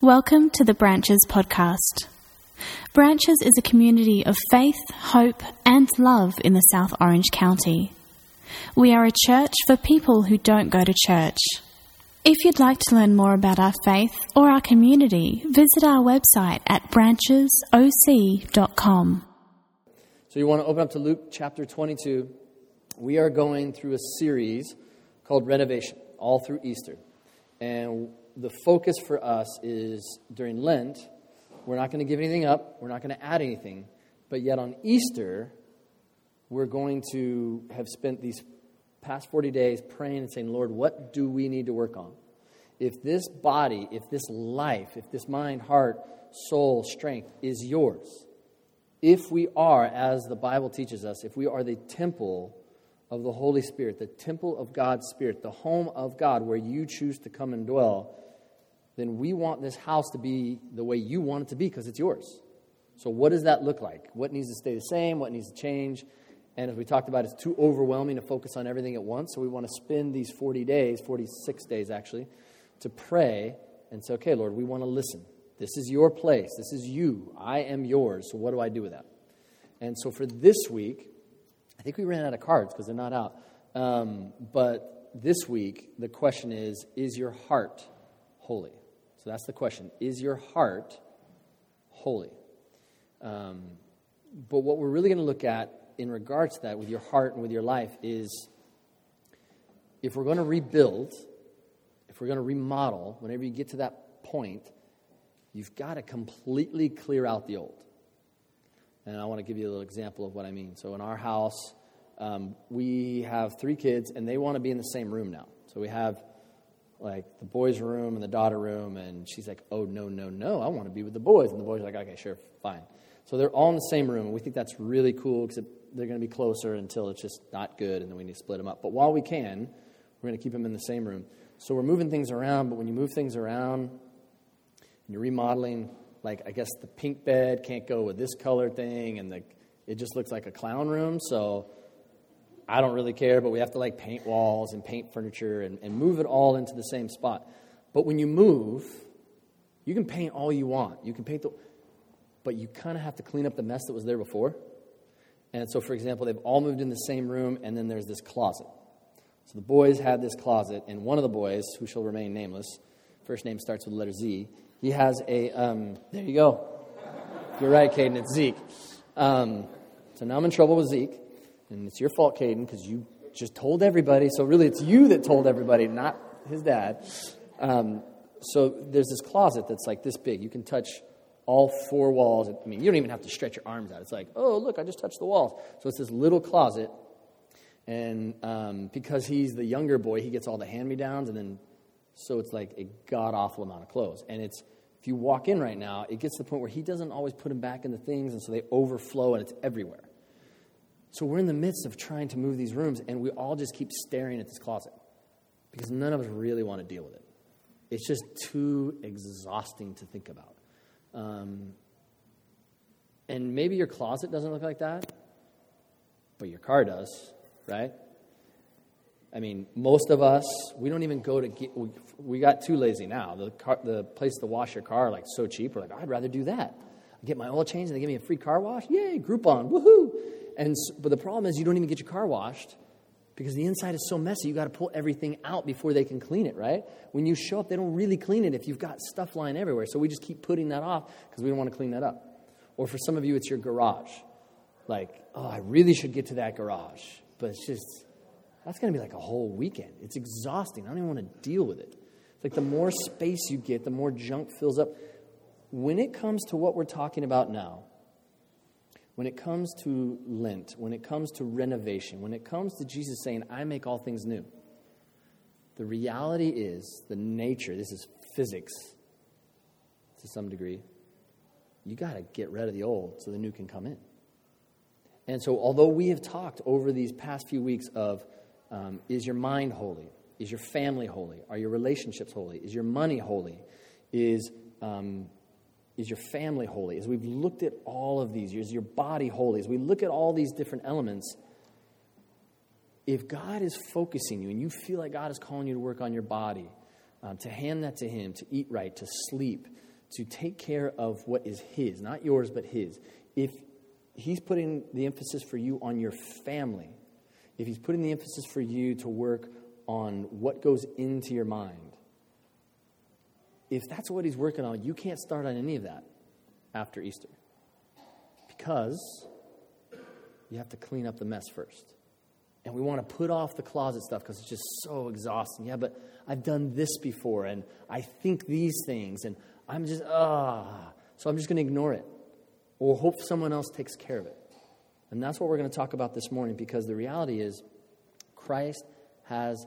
Welcome to the Branches podcast. Branches is a community of faith, hope, and love in the South Orange County. We are a church for people who don't go to church. If you'd like to learn more about our faith or our community, visit our website at branchesoc.com. So you want to open up to Luke chapter 22. We are going through a series called Renovation, all through Easter. And the focus for us is during Lent, we're not going to give anything up, we're not going to add anything. But yet on Easter, we're going to have spent these past 40 days praying and saying, Lord, what do we need to work on? If this body, if this life, if this mind, heart, soul, strength is yours, if we are, as the Bible teaches us, if we are the temple of the Holy Spirit, the temple of God's Spirit, the home of God where you choose to come and dwell, then we want this house to be the way you want it to be because it's yours. So, what does that look like? What needs to stay the same? What needs to change? And as we talked about, it's too overwhelming to focus on everything at once. So, we want to spend these 40 days, 46 days actually, to pray and say, okay, Lord, we want to listen. This is your place. This is you. I am yours. So, what do I do with that? And so, for this week, I think we ran out of cards because they're not out. Um, but this week, the question is Is your heart holy? So that's the question. Is your heart holy? Um, but what we're really going to look at in regards to that with your heart and with your life is if we're going to rebuild, if we're going to remodel, whenever you get to that point, you've got to completely clear out the old. And I want to give you a little example of what I mean. So in our house, um, we have three kids, and they want to be in the same room now. So we have like the boys' room and the daughter room, and she's like, "Oh no, no, no! I want to be with the boys." And the boys are like, "Okay, sure, fine." So they're all in the same room, and we think that's really cool because they're going to be closer until it's just not good, and then we need to split them up. But while we can, we're going to keep them in the same room. So we're moving things around, but when you move things around, and you're remodeling, like I guess the pink bed can't go with this color thing, and the it just looks like a clown room. So I don't really care, but we have to like paint walls and paint furniture and, and move it all into the same spot. But when you move, you can paint all you want. You can paint the, but you kind of have to clean up the mess that was there before. And so, for example, they've all moved in the same room, and then there's this closet. So the boys had this closet, and one of the boys, who shall remain nameless, first name starts with the letter Z, he has a, um, there you go. You're right, Caden, it's Zeke. Um, so now I'm in trouble with Zeke. And it's your fault, Caden, because you just told everybody. So really, it's you that told everybody, not his dad. Um, so there's this closet that's like this big. You can touch all four walls. I mean, you don't even have to stretch your arms out. It's like, oh, look, I just touched the walls. So it's this little closet. And um, because he's the younger boy, he gets all the hand me downs. And then, so it's like a god awful amount of clothes. And it's, if you walk in right now, it gets to the point where he doesn't always put them back in the things. And so they overflow and it's everywhere. So we're in the midst of trying to move these rooms, and we all just keep staring at this closet because none of us really want to deal with it. It's just too exhausting to think about. Um, and maybe your closet doesn't look like that, but your car does, right? I mean, most of us, we don't even go to get, we, we got too lazy now. The, car, the place to wash your car, like, so cheap. We're like, I'd rather do that. I get my oil changed and they give me a free car wash. Yay, Groupon, woohoo! And, but the problem is, you don't even get your car washed because the inside is so messy, you got to pull everything out before they can clean it, right? When you show up, they don't really clean it if you've got stuff lying everywhere. So we just keep putting that off because we don't want to clean that up. Or for some of you, it's your garage. Like, oh, I really should get to that garage. But it's just, that's going to be like a whole weekend. It's exhausting. I don't even want to deal with it. It's like the more space you get, the more junk fills up. When it comes to what we're talking about now, when it comes to Lent, when it comes to renovation, when it comes to Jesus saying, I make all things new, the reality is the nature, this is physics to some degree, you got to get rid of the old so the new can come in. And so, although we have talked over these past few weeks of um, is your mind holy? Is your family holy? Are your relationships holy? Is your money holy? Is um, is your family holy? As we've looked at all of these, is your body holy? As we look at all these different elements, if God is focusing you and you feel like God is calling you to work on your body, um, to hand that to Him, to eat right, to sleep, to take care of what is His, not yours, but His. If He's putting the emphasis for you on your family, if He's putting the emphasis for you to work on what goes into your mind, if that's what He's working on, you can't start on any of that after Easter because you have to clean up the mess first. And we want to put off the closet stuff because it's just so exhausting. Yeah, but I've done this before and I think these things and I'm just, ah. So I'm just going to ignore it or hope someone else takes care of it. And that's what we're going to talk about this morning because the reality is Christ has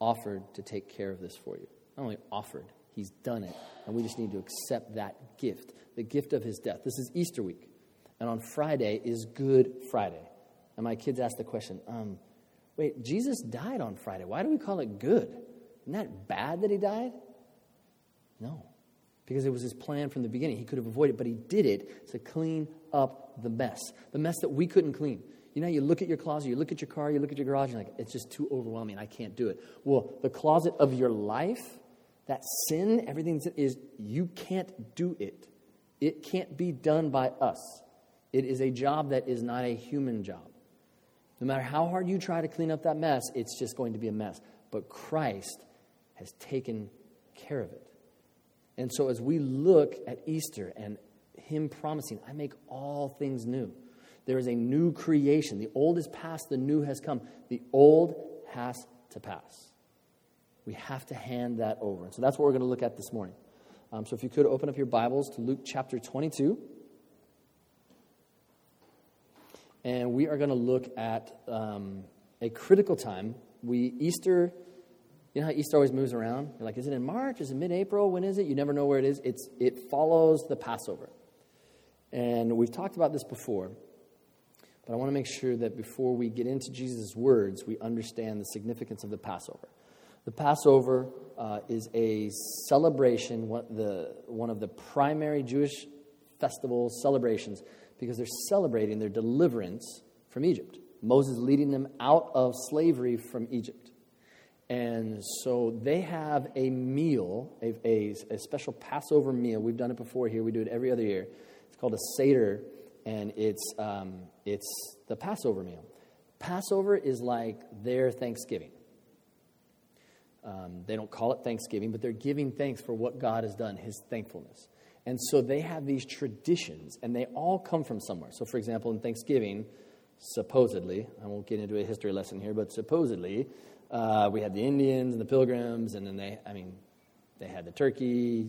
offered to take care of this for you. Not only offered, he's done it. And we just need to accept that gift, the gift of his death. This is Easter week. And on Friday is Good Friday. And my kids asked the question um, wait, Jesus died on Friday. Why do we call it good? Isn't that bad that he died? No because it was his plan from the beginning. He could have avoided, it, but he did it to clean up the mess, the mess that we couldn't clean. You know, you look at your closet, you look at your car, you look at your garage, and like, it's just too overwhelming. I can't do it. Well, the closet of your life, that sin, everything is, you can't do it. It can't be done by us. It is a job that is not a human job. No matter how hard you try to clean up that mess, it's just going to be a mess. But Christ has taken care of it. And so, as we look at Easter and Him promising, I make all things new, there is a new creation. The old is past, the new has come. The old has to pass. We have to hand that over. And so, that's what we're going to look at this morning. Um, so, if you could open up your Bibles to Luke chapter 22. And we are going to look at um, a critical time. We, Easter you know how Easter always moves around? You're like, is it in March? Is it mid April? When is it? You never know where it is. It's, it follows the Passover. And we've talked about this before, but I want to make sure that before we get into Jesus' words, we understand the significance of the Passover. The Passover uh, is a celebration, one, the, one of the primary Jewish festival celebrations, because they're celebrating their deliverance from Egypt. Moses leading them out of slavery from Egypt. And so they have a meal, a, a, a, special Passover meal. We've done it before here. We do it every other year. It's called a Seder, and it's, um, it's the Passover meal. Passover is like their Thanksgiving. Um, they don't call it Thanksgiving, but they're giving thanks for what God has done, His thankfulness. And so they have these traditions, and they all come from somewhere. So, for example, in Thanksgiving, supposedly, I won't get into a history lesson here, but supposedly, uh, we had the Indians and the Pilgrims, and then they, I mean, they had the turkey.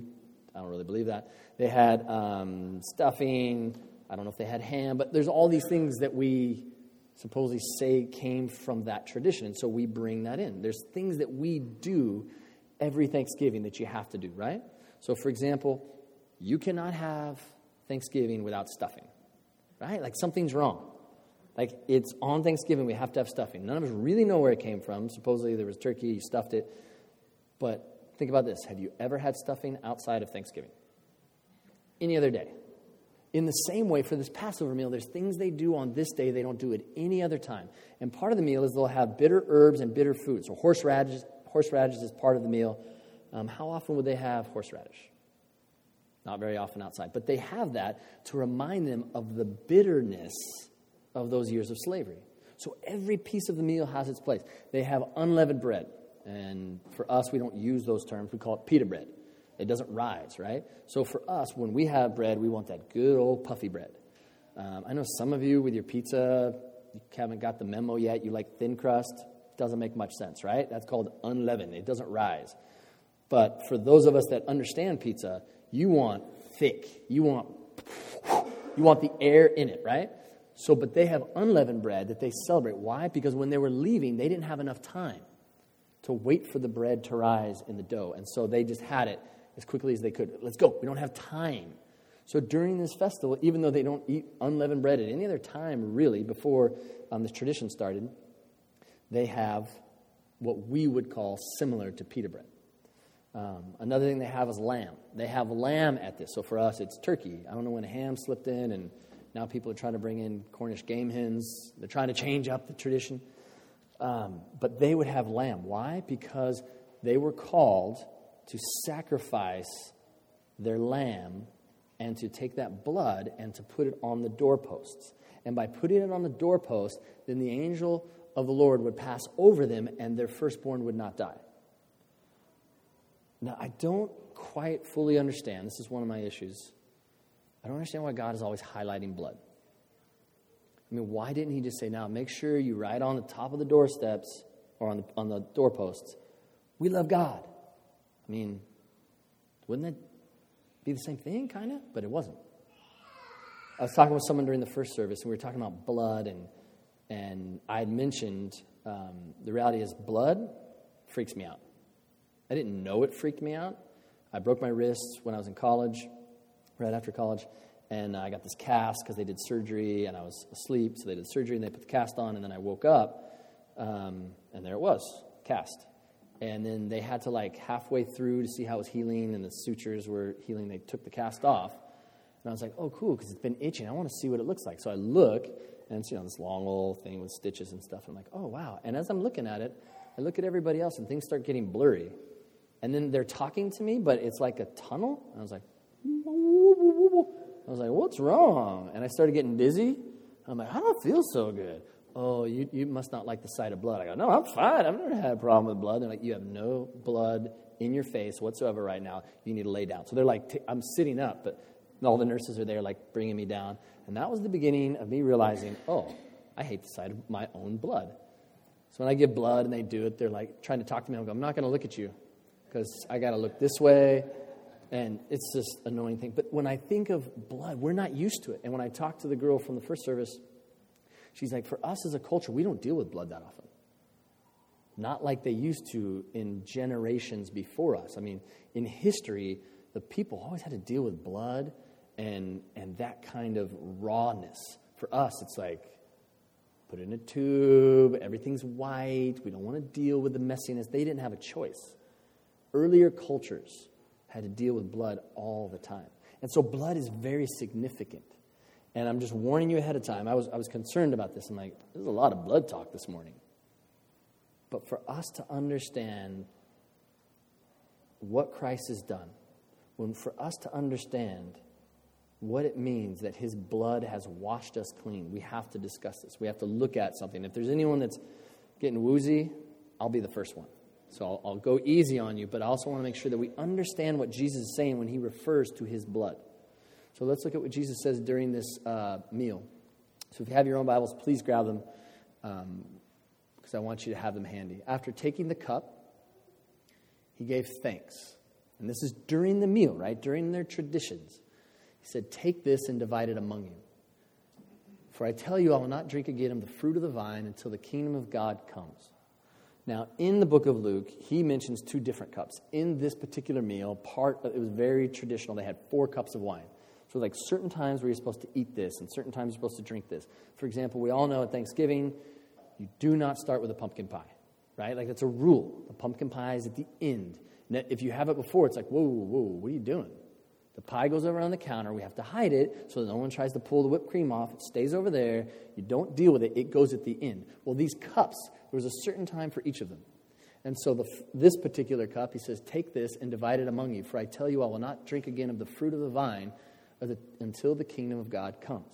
I don't really believe that. They had um, stuffing. I don't know if they had ham, but there's all these things that we supposedly say came from that tradition. And so we bring that in. There's things that we do every Thanksgiving that you have to do, right? So, for example, you cannot have Thanksgiving without stuffing, right? Like something's wrong. Like, it's on Thanksgiving, we have to have stuffing. None of us really know where it came from. Supposedly there was turkey, you stuffed it. But think about this have you ever had stuffing outside of Thanksgiving? Any other day? In the same way, for this Passover meal, there's things they do on this day they don't do at any other time. And part of the meal is they'll have bitter herbs and bitter food. So, horseradish, horseradish is part of the meal. Um, how often would they have horseradish? Not very often outside. But they have that to remind them of the bitterness of those years of slavery. So every piece of the meal has its place. They have unleavened bread. And for us, we don't use those terms. We call it pita bread. It doesn't rise, right? So for us, when we have bread, we want that good old puffy bread. Um, I know some of you with your pizza, you haven't got the memo yet. You like thin crust. Doesn't make much sense, right? That's called unleavened. It doesn't rise. But for those of us that understand pizza, you want thick. You want you want the air in it, right? So, but they have unleavened bread that they celebrate. Why? Because when they were leaving, they didn't have enough time to wait for the bread to rise in the dough. And so they just had it as quickly as they could. Let's go. We don't have time. So during this festival, even though they don't eat unleavened bread at any other time, really, before um, this tradition started, they have what we would call similar to pita bread. Um, another thing they have is lamb. They have lamb at this. So for us, it's turkey. I don't know when ham slipped in and now people are trying to bring in Cornish game hens. They're trying to change up the tradition. Um, but they would have lamb. Why? Because they were called to sacrifice their lamb and to take that blood and to put it on the doorposts. And by putting it on the doorpost, then the angel of the Lord would pass over them and their firstborn would not die. Now, I don't quite fully understand. This is one of my issues. I don't understand why God is always highlighting blood. I mean, why didn't He just say, now make sure you write on the top of the doorsteps or on the, on the doorposts, we love God? I mean, wouldn't that be the same thing, kind of? But it wasn't. I was talking with someone during the first service, and we were talking about blood, and, and I had mentioned um, the reality is blood freaks me out. I didn't know it freaked me out. I broke my wrist when I was in college, right after college, and I got this cast because they did surgery, and I was asleep, so they did surgery, and they put the cast on, and then I woke up, um, and there it was, cast. And then they had to, like, halfway through to see how it was healing, and the sutures were healing, they took the cast off. And I was like, oh, cool, because it's been itching. I want to see what it looks like. So I look, and it's, you know, this long old thing with stitches and stuff. I'm like, oh, wow. And as I'm looking at it, I look at everybody else, and things start getting blurry. And then they're talking to me, but it's like a tunnel. And I was like, I was like, what's wrong? And I started getting dizzy. I'm like, I don't feel so good. Oh, you, you must not like the sight of blood. I go, no, I'm fine. I've never had a problem with blood. They're like, you have no blood in your face whatsoever right now. You need to lay down. So they're like, I'm sitting up, but all the nurses are there, like, bringing me down. And that was the beginning of me realizing, oh, I hate the sight of my own blood. So when I give blood and they do it, they're like trying to talk to me. I'm going, I'm not going to look at you because I got to look this way. And it's just annoying thing. But when I think of blood, we're not used to it. And when I talked to the girl from the first service, she's like, for us as a culture, we don't deal with blood that often. Not like they used to in generations before us. I mean, in history, the people always had to deal with blood and, and that kind of rawness. For us, it's like, put it in a tube, everything's white, we don't want to deal with the messiness. They didn't have a choice earlier cultures had to deal with blood all the time. And so blood is very significant. And I'm just warning you ahead of time. I was, I was concerned about this. I'm like, there's a lot of blood talk this morning. But for us to understand what Christ has done, when for us to understand what it means that his blood has washed us clean, we have to discuss this. We have to look at something. If there's anyone that's getting woozy, I'll be the first one. So I'll, I'll go easy on you, but I also want to make sure that we understand what Jesus is saying when he refers to his blood. So let's look at what Jesus says during this uh, meal. So if you have your own Bibles, please grab them because um, I want you to have them handy. After taking the cup, he gave thanks. And this is during the meal, right? During their traditions. He said, Take this and divide it among you. For I tell you, I will not drink again of the fruit of the vine until the kingdom of God comes. Now, in the book of Luke, he mentions two different cups. In this particular meal, part of, it was very traditional. They had four cups of wine. So, like certain times where you're supposed to eat this, and certain times you're supposed to drink this. For example, we all know at Thanksgiving, you do not start with a pumpkin pie, right? Like that's a rule. The pumpkin pie is at the end. If you have it before, it's like, whoa, whoa, what are you doing? The pie goes over on the counter. We have to hide it so that no one tries to pull the whipped cream off. It stays over there. You don't deal with it. It goes at the end. Well, these cups, there was a certain time for each of them. And so the, this particular cup, he says, Take this and divide it among you, for I tell you, I will not drink again of the fruit of the vine the, until the kingdom of God comes.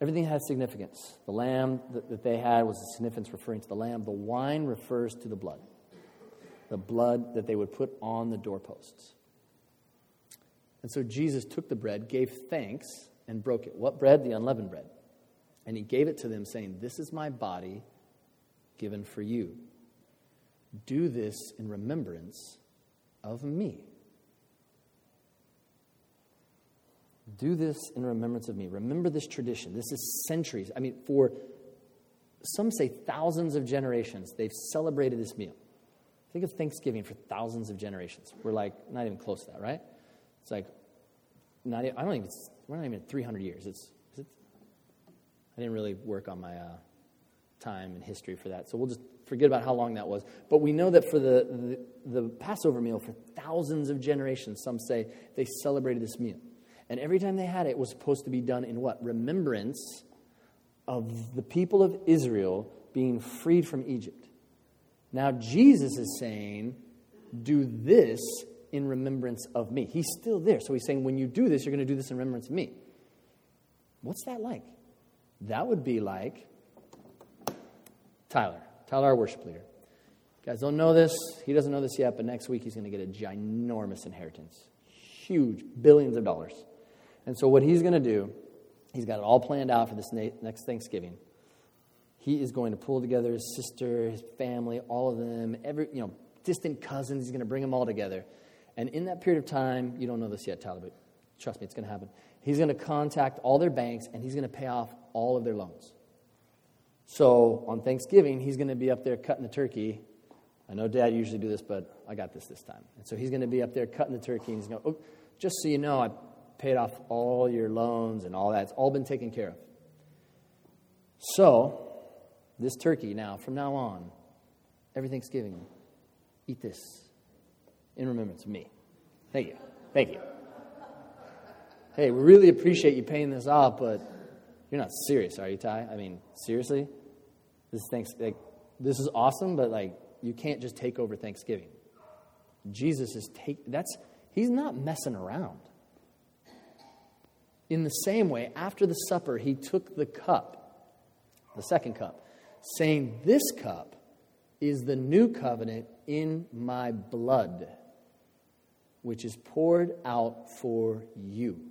Everything has significance. The lamb that, that they had was a significance referring to the lamb. The wine refers to the blood, the blood that they would put on the doorposts. And so Jesus took the bread, gave thanks, and broke it. What bread? The unleavened bread. And he gave it to them, saying, This is my body given for you. Do this in remembrance of me. Do this in remembrance of me. Remember this tradition. This is centuries. I mean, for some say thousands of generations, they've celebrated this meal. Think of Thanksgiving for thousands of generations. We're like not even close to that, right? It's like, not, I don't even, we're not even 300 years. It's, it, I didn't really work on my uh, time and history for that. So we'll just forget about how long that was. But we know that for the, the, the Passover meal, for thousands of generations, some say they celebrated this meal. And every time they had it, it was supposed to be done in what? Remembrance of the people of Israel being freed from Egypt. Now, Jesus is saying, do this in remembrance of me. He's still there. So he's saying, when you do this, you're going to do this in remembrance of me. What's that like? That would be like Tyler. Tyler, our worship leader. You guys don't know this. He doesn't know this yet, but next week he's going to get a ginormous inheritance. Huge, billions of dollars. And so what he's going to do, he's got it all planned out for this next Thanksgiving. He is going to pull together his sister, his family, all of them, every, you know, distant cousins. He's going to bring them all together. And in that period of time, you don't know this yet, Tyler, but trust me, it's going to happen. He's going to contact all their banks and he's going to pay off all of their loans. So on Thanksgiving, he's going to be up there cutting the turkey. I know Dad usually do this, but I got this this time. And so he's going to be up there cutting the turkey, and he's going, oh, just so you know, I paid off all your loans and all that. It's all been taken care of. So this turkey now, from now on, every Thanksgiving, eat this in remembrance of me. Thank you. Thank you. Hey, we really appreciate you paying this off, but you're not serious, are you, Ty? I mean, seriously? This thanks like this is awesome, but like you can't just take over Thanksgiving. Jesus is take that's he's not messing around. In the same way, after the supper, he took the cup, the second cup, saying, This cup is the new covenant in my blood, which is poured out for you.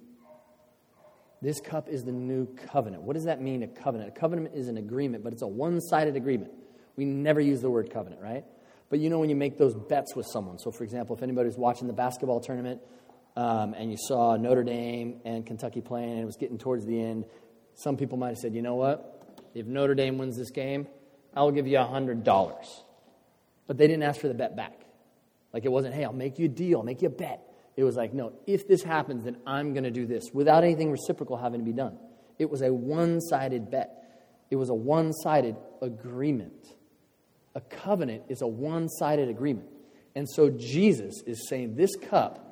This cup is the new covenant. What does that mean, a covenant? A covenant is an agreement, but it's a one sided agreement. We never use the word covenant, right? But you know when you make those bets with someone. So, for example, if anybody's watching the basketball tournament um, and you saw Notre Dame and Kentucky playing and it was getting towards the end, some people might have said, you know what? If Notre Dame wins this game, I'll give you $100. But they didn't ask for the bet back. Like it wasn't, hey, I'll make you a deal, I'll make you a bet. It was like, no, if this happens, then I'm going to do this without anything reciprocal having to be done. It was a one sided bet, it was a one sided agreement. A covenant is a one sided agreement. And so Jesus is saying, This cup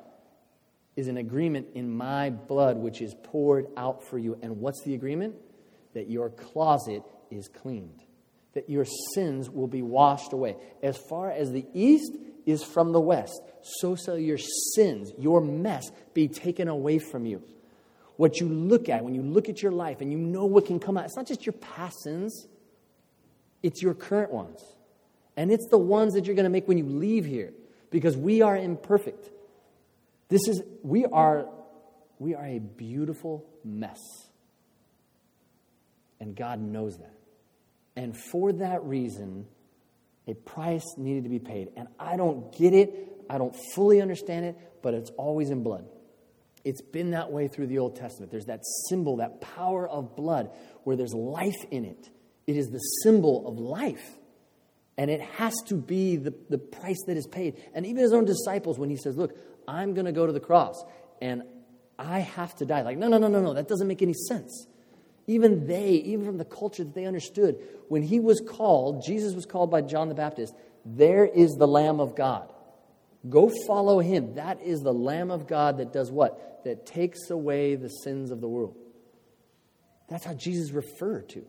is an agreement in my blood, which is poured out for you. And what's the agreement? That your closet is cleaned, that your sins will be washed away. As far as the east is from the west, so shall your sins, your mess, be taken away from you. What you look at, when you look at your life and you know what can come out, it's not just your past sins, it's your current ones. And it's the ones that you're going to make when you leave here because we are imperfect. This is, we are, we are a beautiful mess. And God knows that. And for that reason, a price needed to be paid. And I don't get it, I don't fully understand it, but it's always in blood. It's been that way through the Old Testament. There's that symbol, that power of blood, where there's life in it. It is the symbol of life. And it has to be the, the price that is paid. And even his own disciples, when he says, Look, I'm going to go to the cross and I have to die. Like, no, no, no, no, no. That doesn't make any sense. Even they, even from the culture that they understood, when he was called, Jesus was called by John the Baptist, there is the Lamb of God. Go follow him. That is the Lamb of God that does what? That takes away the sins of the world. That's how Jesus referred to,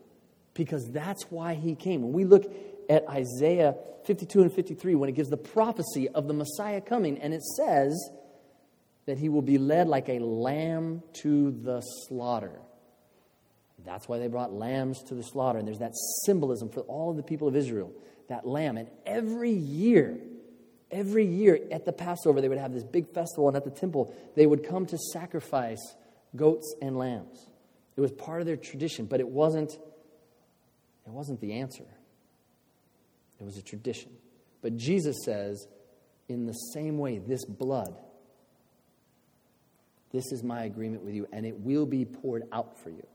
because that's why he came. When we look at Isaiah 52 and 53, when it gives the prophecy of the Messiah coming, and it says that he will be led like a lamb to the slaughter. That's why they brought lambs to the slaughter. And there's that symbolism for all of the people of Israel, that lamb. And every year, every year at the Passover, they would have this big festival, and at the temple, they would come to sacrifice goats and lambs. It was part of their tradition, but it wasn't, it wasn't the answer. It was a tradition. But Jesus says, in the same way, this blood, this is my agreement with you, and it will be poured out for you.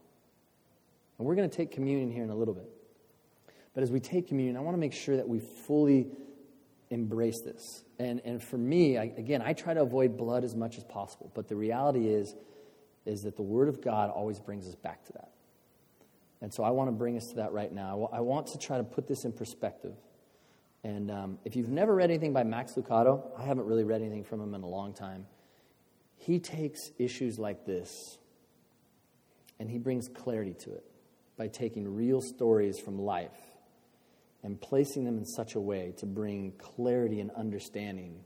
And we're going to take communion here in a little bit. But as we take communion, I want to make sure that we fully embrace this. And, and for me, I, again, I try to avoid blood as much as possible. But the reality is, is that the Word of God always brings us back to that. And so I want to bring us to that right now. I want to try to put this in perspective. And um, if you've never read anything by Max Lucado, I haven't really read anything from him in a long time. He takes issues like this and he brings clarity to it by taking real stories from life and placing them in such a way to bring clarity and understanding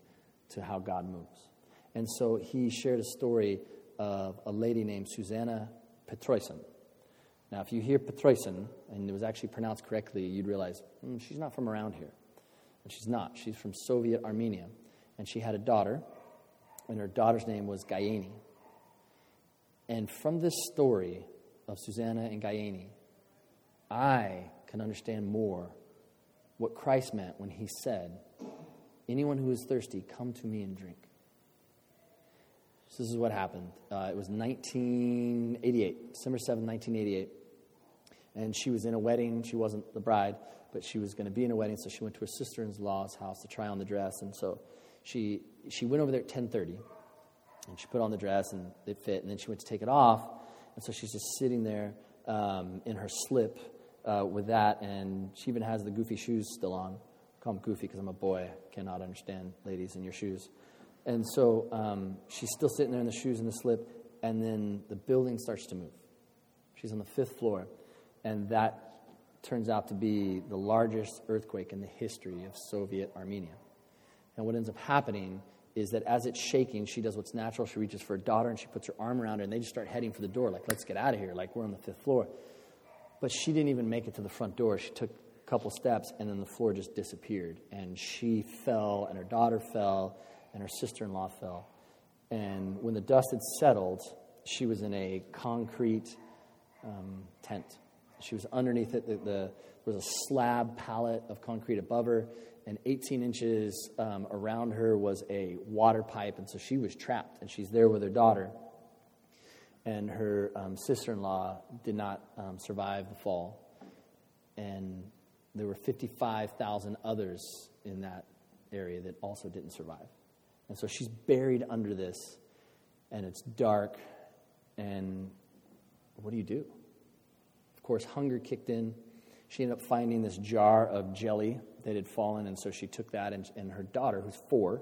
to how God moves. And so he shared a story of a lady named Susanna Petreusen. Now, if you hear Petreusen, and it was actually pronounced correctly, you'd realize mm, she's not from around here. She's not. She's from Soviet Armenia. And she had a daughter, and her daughter's name was Gayeni. And from this story of Susanna and Gayeni, I can understand more what Christ meant when he said, Anyone who is thirsty, come to me and drink. So this is what happened. Uh, it was 1988, December 7, 1988. And she was in a wedding. She wasn't the bride, but she was going to be in a wedding. So she went to her sister-in-law's house to try on the dress. And so she, she went over there at 1030. And she put on the dress, and it fit. And then she went to take it off. And so she's just sitting there um, in her slip uh, with that. And she even has the goofy shoes still on. I call them goofy because I'm a boy. I cannot understand ladies in your shoes. And so um, she's still sitting there in the shoes and the slip, and then the building starts to move. She's on the fifth floor, and that turns out to be the largest earthquake in the history of Soviet Armenia. And what ends up happening is that as it's shaking, she does what's natural. She reaches for her daughter and she puts her arm around her, and they just start heading for the door, like, let's get out of here, like we're on the fifth floor. But she didn't even make it to the front door. She took a couple steps, and then the floor just disappeared. And she fell, and her daughter fell, and her sister in law fell. And when the dust had settled, she was in a concrete um, tent. She was underneath it. The, the, there was a slab pallet of concrete above her, and 18 inches um, around her was a water pipe. And so she was trapped, and she's there with her daughter. And her um, sister in law did not um, survive the fall. And there were 55,000 others in that area that also didn't survive. And so she's buried under this, and it's dark. And what do you do? Of course, hunger kicked in. She ended up finding this jar of jelly that had fallen, and so she took that, and, and her daughter, who's four,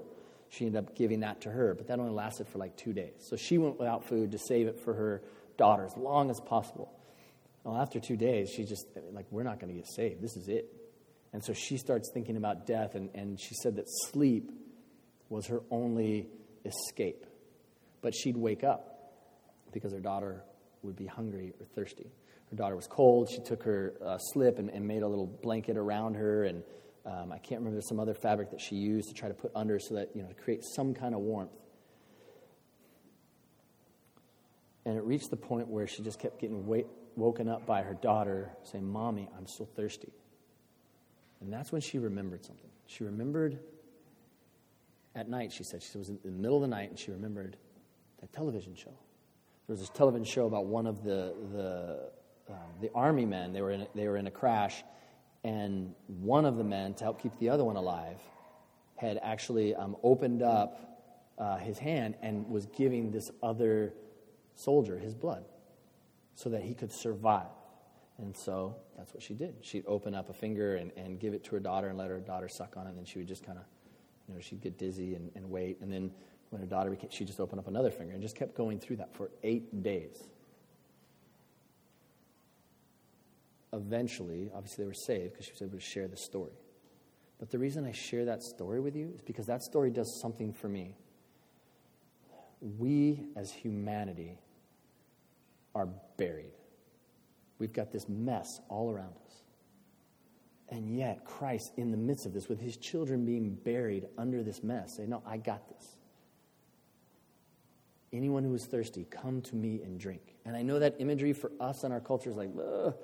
she ended up giving that to her. But that only lasted for like two days. So she went without food to save it for her daughter as long as possible. Well, after two days, she just, like, we're not going to get saved. This is it. And so she starts thinking about death, and, and she said that sleep was her only escape. But she'd wake up because her daughter would be hungry or thirsty. Her daughter was cold. She took her uh, slip and, and, made a little blanket around her. And um, I can't remember some other fabric that she used to try to put under so that, you know, to create some kind of warmth. And it reached the point where she just kept getting woken up by her daughter saying, Mommy, I'm so thirsty. And that's when she remembered something. She remembered at night, she said. She was in the middle of the night and she remembered that television show. There was this television show about one of the, the, um, the army men. They were, in a, they were in a crash, and one of the men, to help keep the other one alive, had actually um, opened up uh, his hand and was giving this other soldier his blood so that he could survive. And so that's what she did. She'd open up a finger and, and give it to her daughter and let her daughter suck on it, and then she would just kind of you know, she'd get dizzy and, and wait. And then when her daughter became, she'd just open up another finger and just kept going through that for eight days. Eventually, obviously, they were saved because she was able to share the story. But the reason I share that story with you is because that story does something for me. We, as humanity, are buried. We've got this mess all around us. And yet, Christ, in the midst of this, with his children being buried under this mess, say, No, I got this. Anyone who is thirsty, come to me and drink. And I know that imagery for us and our culture is like, Ugh,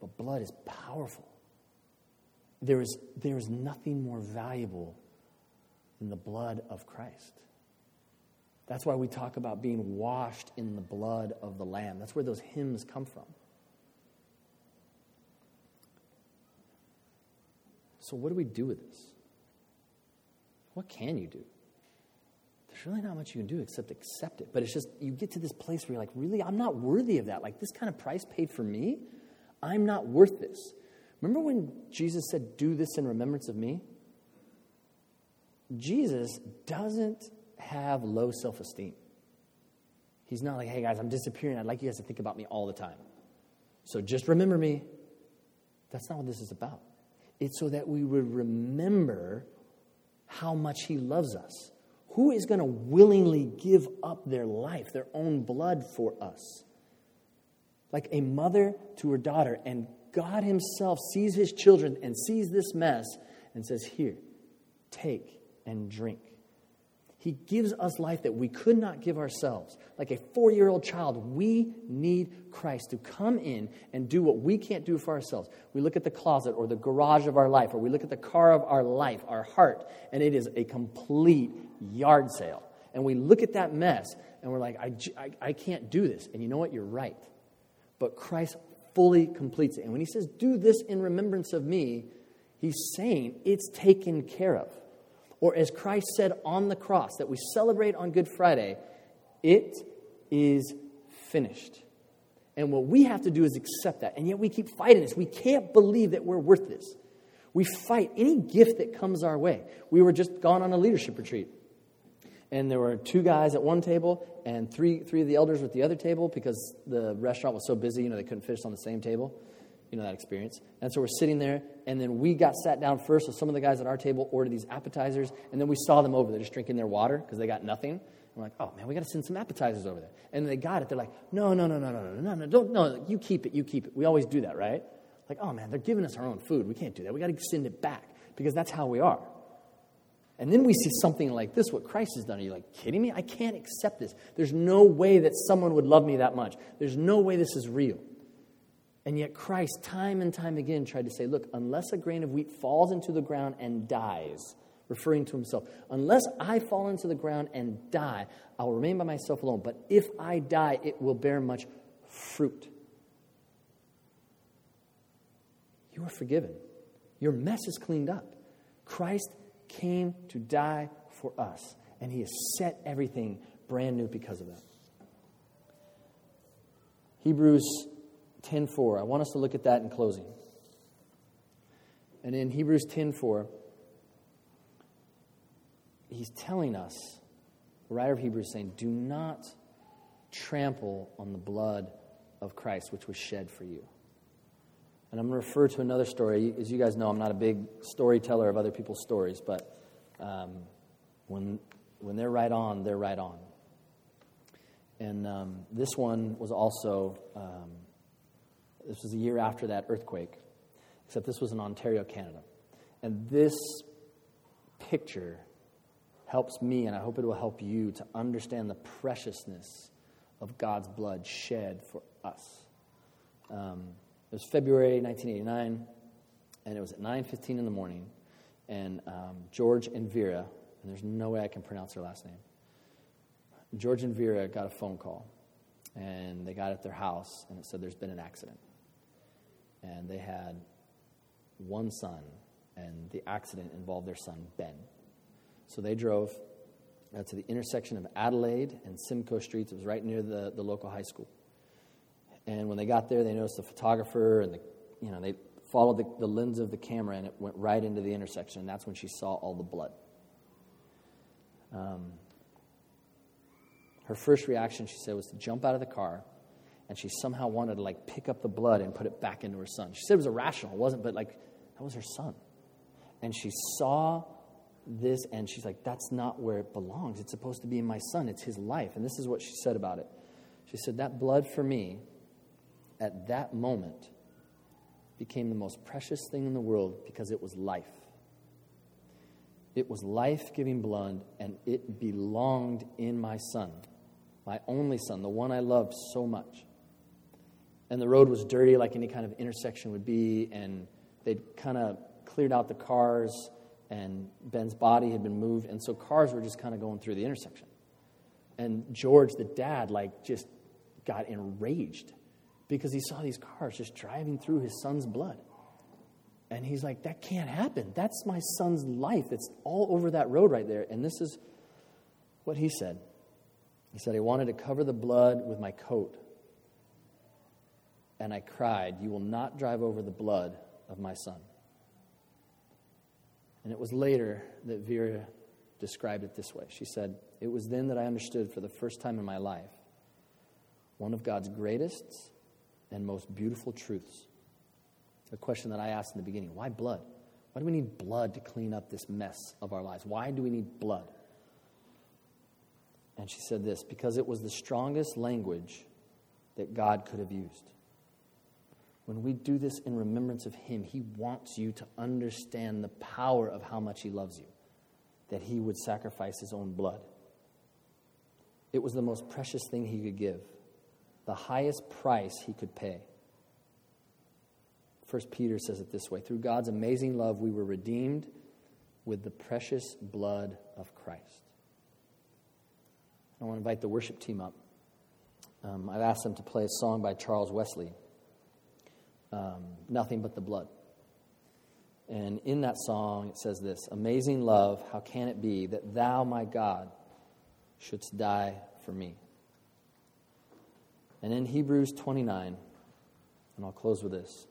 but blood is powerful. There is, there is nothing more valuable than the blood of Christ. That's why we talk about being washed in the blood of the Lamb. That's where those hymns come from. So, what do we do with this? What can you do? There's really not much you can do except accept it. But it's just, you get to this place where you're like, really? I'm not worthy of that. Like, this kind of price paid for me? I'm not worth this. Remember when Jesus said, Do this in remembrance of me? Jesus doesn't have low self esteem. He's not like, hey guys, I'm disappearing. I'd like you guys to think about me all the time. So just remember me. That's not what this is about. It's so that we would remember how much He loves us, Who is going to willingly give up their life, their own blood for us? Like a mother to her daughter, and God Himself sees His children and sees this mess and says, Here, take and drink. He gives us life that we could not give ourselves. Like a four year old child, we need Christ to come in and do what we can't do for ourselves. We look at the closet or the garage of our life, or we look at the car of our life, our heart, and it is a complete yard sale. And we look at that mess and we're like, I, I, I can't do this. And you know what? You're right. But Christ fully completes it. And when he says, Do this in remembrance of me, he's saying it's taken care of. Or as Christ said on the cross that we celebrate on Good Friday, it is finished. And what we have to do is accept that. And yet we keep fighting this. We can't believe that we're worth this. We fight any gift that comes our way. We were just gone on a leadership retreat. And there were two guys at one table and three, three of the elders were at the other table because the restaurant was so busy, you know, they couldn't finish on the same table you know that experience. And so we're sitting there, and then we got sat down first. So some of the guys at our table ordered these appetizers, and then we saw them over there just drinking their water because they got nothing. We're like, oh man, we got to send some appetizers over there. And they got it. They're like, no, no, no, no, no, no, no, no, don't, no, you keep it, you keep it. We always do that, right? Like, oh man, they're giving us our own food. We can't do that. We got to send it back because that's how we are. And then we see something like this, what Christ has done. Are you like kidding me? I can't accept this. There's no way that someone would love me that much. There's no way this is real. And yet, Christ, time and time again, tried to say, Look, unless a grain of wheat falls into the ground and dies, referring to himself, unless I fall into the ground and die, I will remain by myself alone. But if I die, it will bear much fruit. You are forgiven. Your mess is cleaned up. Christ came to die for us, and he has set everything brand new because of that. Hebrews 10:4. I want us to look at that in closing. And in Hebrews 10:4, he's telling us, the writer of Hebrews saying, "Do not trample on the blood of Christ which was shed for you." And I'm going to refer to another story. As you guys know, I'm not a big storyteller of other people's stories, but um, when, when they're right on, they're right on. And um, this one was also um, this was a year after that earthquake, except this was in Ontario, Canada. And this picture helps me, and I hope it will help you, to understand the preciousness of God's blood shed for us. It was February 1989, and it was at 9.15 in the morning, and um, George and Vera, and there's no way I can pronounce their last name, George and Vera got a phone call, and they got at their house, and it said there's been an accident and they had one son, and the accident involved their son, Ben. So they drove uh, to the intersection of Adelaide and Simcoe Streets. It was right near the, the local high school. And when they got there, they noticed the photographer, and the, you know, they followed the, the lens of the camera, and it went right into the intersection. And that's when she saw all the blood. Um, her first reaction, she said, was to jump out of the car and she somehow wanted to like pick up the blood and put it back into her son. She said it was irrational, it wasn't, but like that was her son. And she saw this and she's like, that's not where it belongs. It's supposed to be in my son, it's his life. And this is what she said about it. She said, That blood for me at that moment became the most precious thing in the world because it was life. It was life giving blood, and it belonged in my son, my only son, the one I loved so much and the road was dirty like any kind of intersection would be, and they'd kind of cleared out the cars, and Ben's body had been moved, and so cars were just kind of going through the intersection. And George, the dad, like just got enraged because he saw these cars just driving through his son's blood. And he's like, that can't happen. That's my son's life. It's all over that road right there. And this is what he said. He said, I wanted to cover the blood with my coat and I cried, You will not drive over the blood of my son. And it was later that Vera described it this way. She said, It was then that I understood for the first time in my life one of God's greatest and most beautiful truths. The question that I asked in the beginning why blood? Why do we need blood to clean up this mess of our lives? Why do we need blood? And she said this because it was the strongest language that God could have used. When we do this in remembrance of Him, He wants you to understand the power of how much He loves you, that He would sacrifice His own blood. It was the most precious thing He could give, the highest price He could pay. First Peter says it this way through God's amazing love, we were redeemed with the precious blood of Christ. I want to invite the worship team up. Um, I've asked them to play a song by Charles Wesley, um, Nothing But the Blood. And in that song, it says this Amazing love, how can it be that thou, my God, shouldst die for me? And in Hebrews 29, and I'll close with this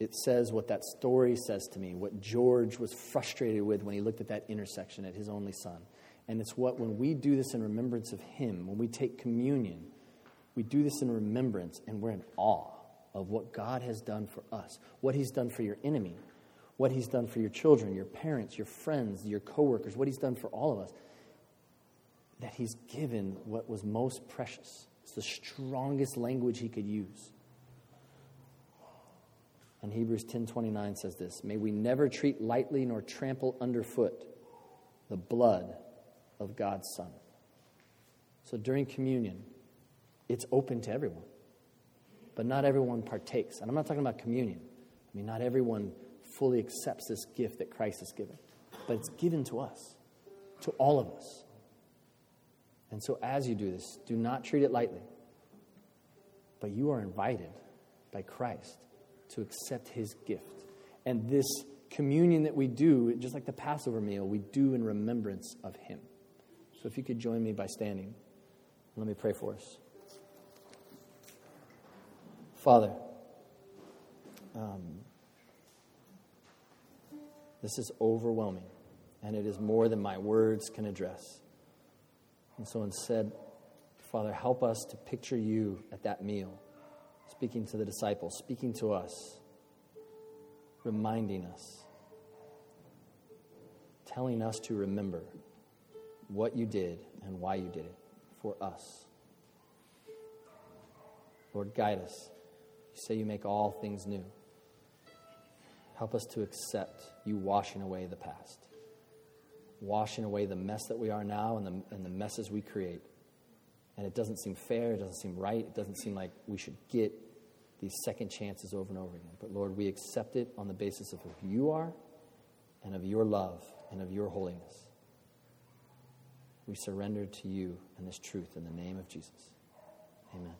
it says what that story says to me, what George was frustrated with when he looked at that intersection at his only son. And it's what, when we do this in remembrance of him, when we take communion, we do this in remembrance and we're in awe of what God has done for us, what he's done for your enemy, what he's done for your children, your parents, your friends, your coworkers, what he's done for all of us. That he's given what was most precious. It's the strongest language he could use and Hebrews 10:29 says this, "May we never treat lightly nor trample underfoot the blood of God's son." So during communion, it's open to everyone. But not everyone partakes. And I'm not talking about communion. I mean, not everyone fully accepts this gift that Christ has given. But it's given to us, to all of us. And so as you do this, do not treat it lightly. But you are invited by Christ to accept his gift. And this communion that we do, just like the Passover meal, we do in remembrance of him. So if you could join me by standing, let me pray for us. Father, um, this is overwhelming, and it is more than my words can address. And so instead, Father, help us to picture you at that meal speaking to the disciples, speaking to us, reminding us, telling us to remember what you did and why you did it for us. Lord, guide us. You say you make all things new. Help us to accept you washing away the past, washing away the mess that we are now and the, and the messes we create. And it doesn't seem fair, it doesn't seem right, it doesn't seem like we should get these second chances over and over again. But Lord, we accept it on the basis of who you are and of your love and of your holiness. We surrender to you and this truth in the name of Jesus. Amen.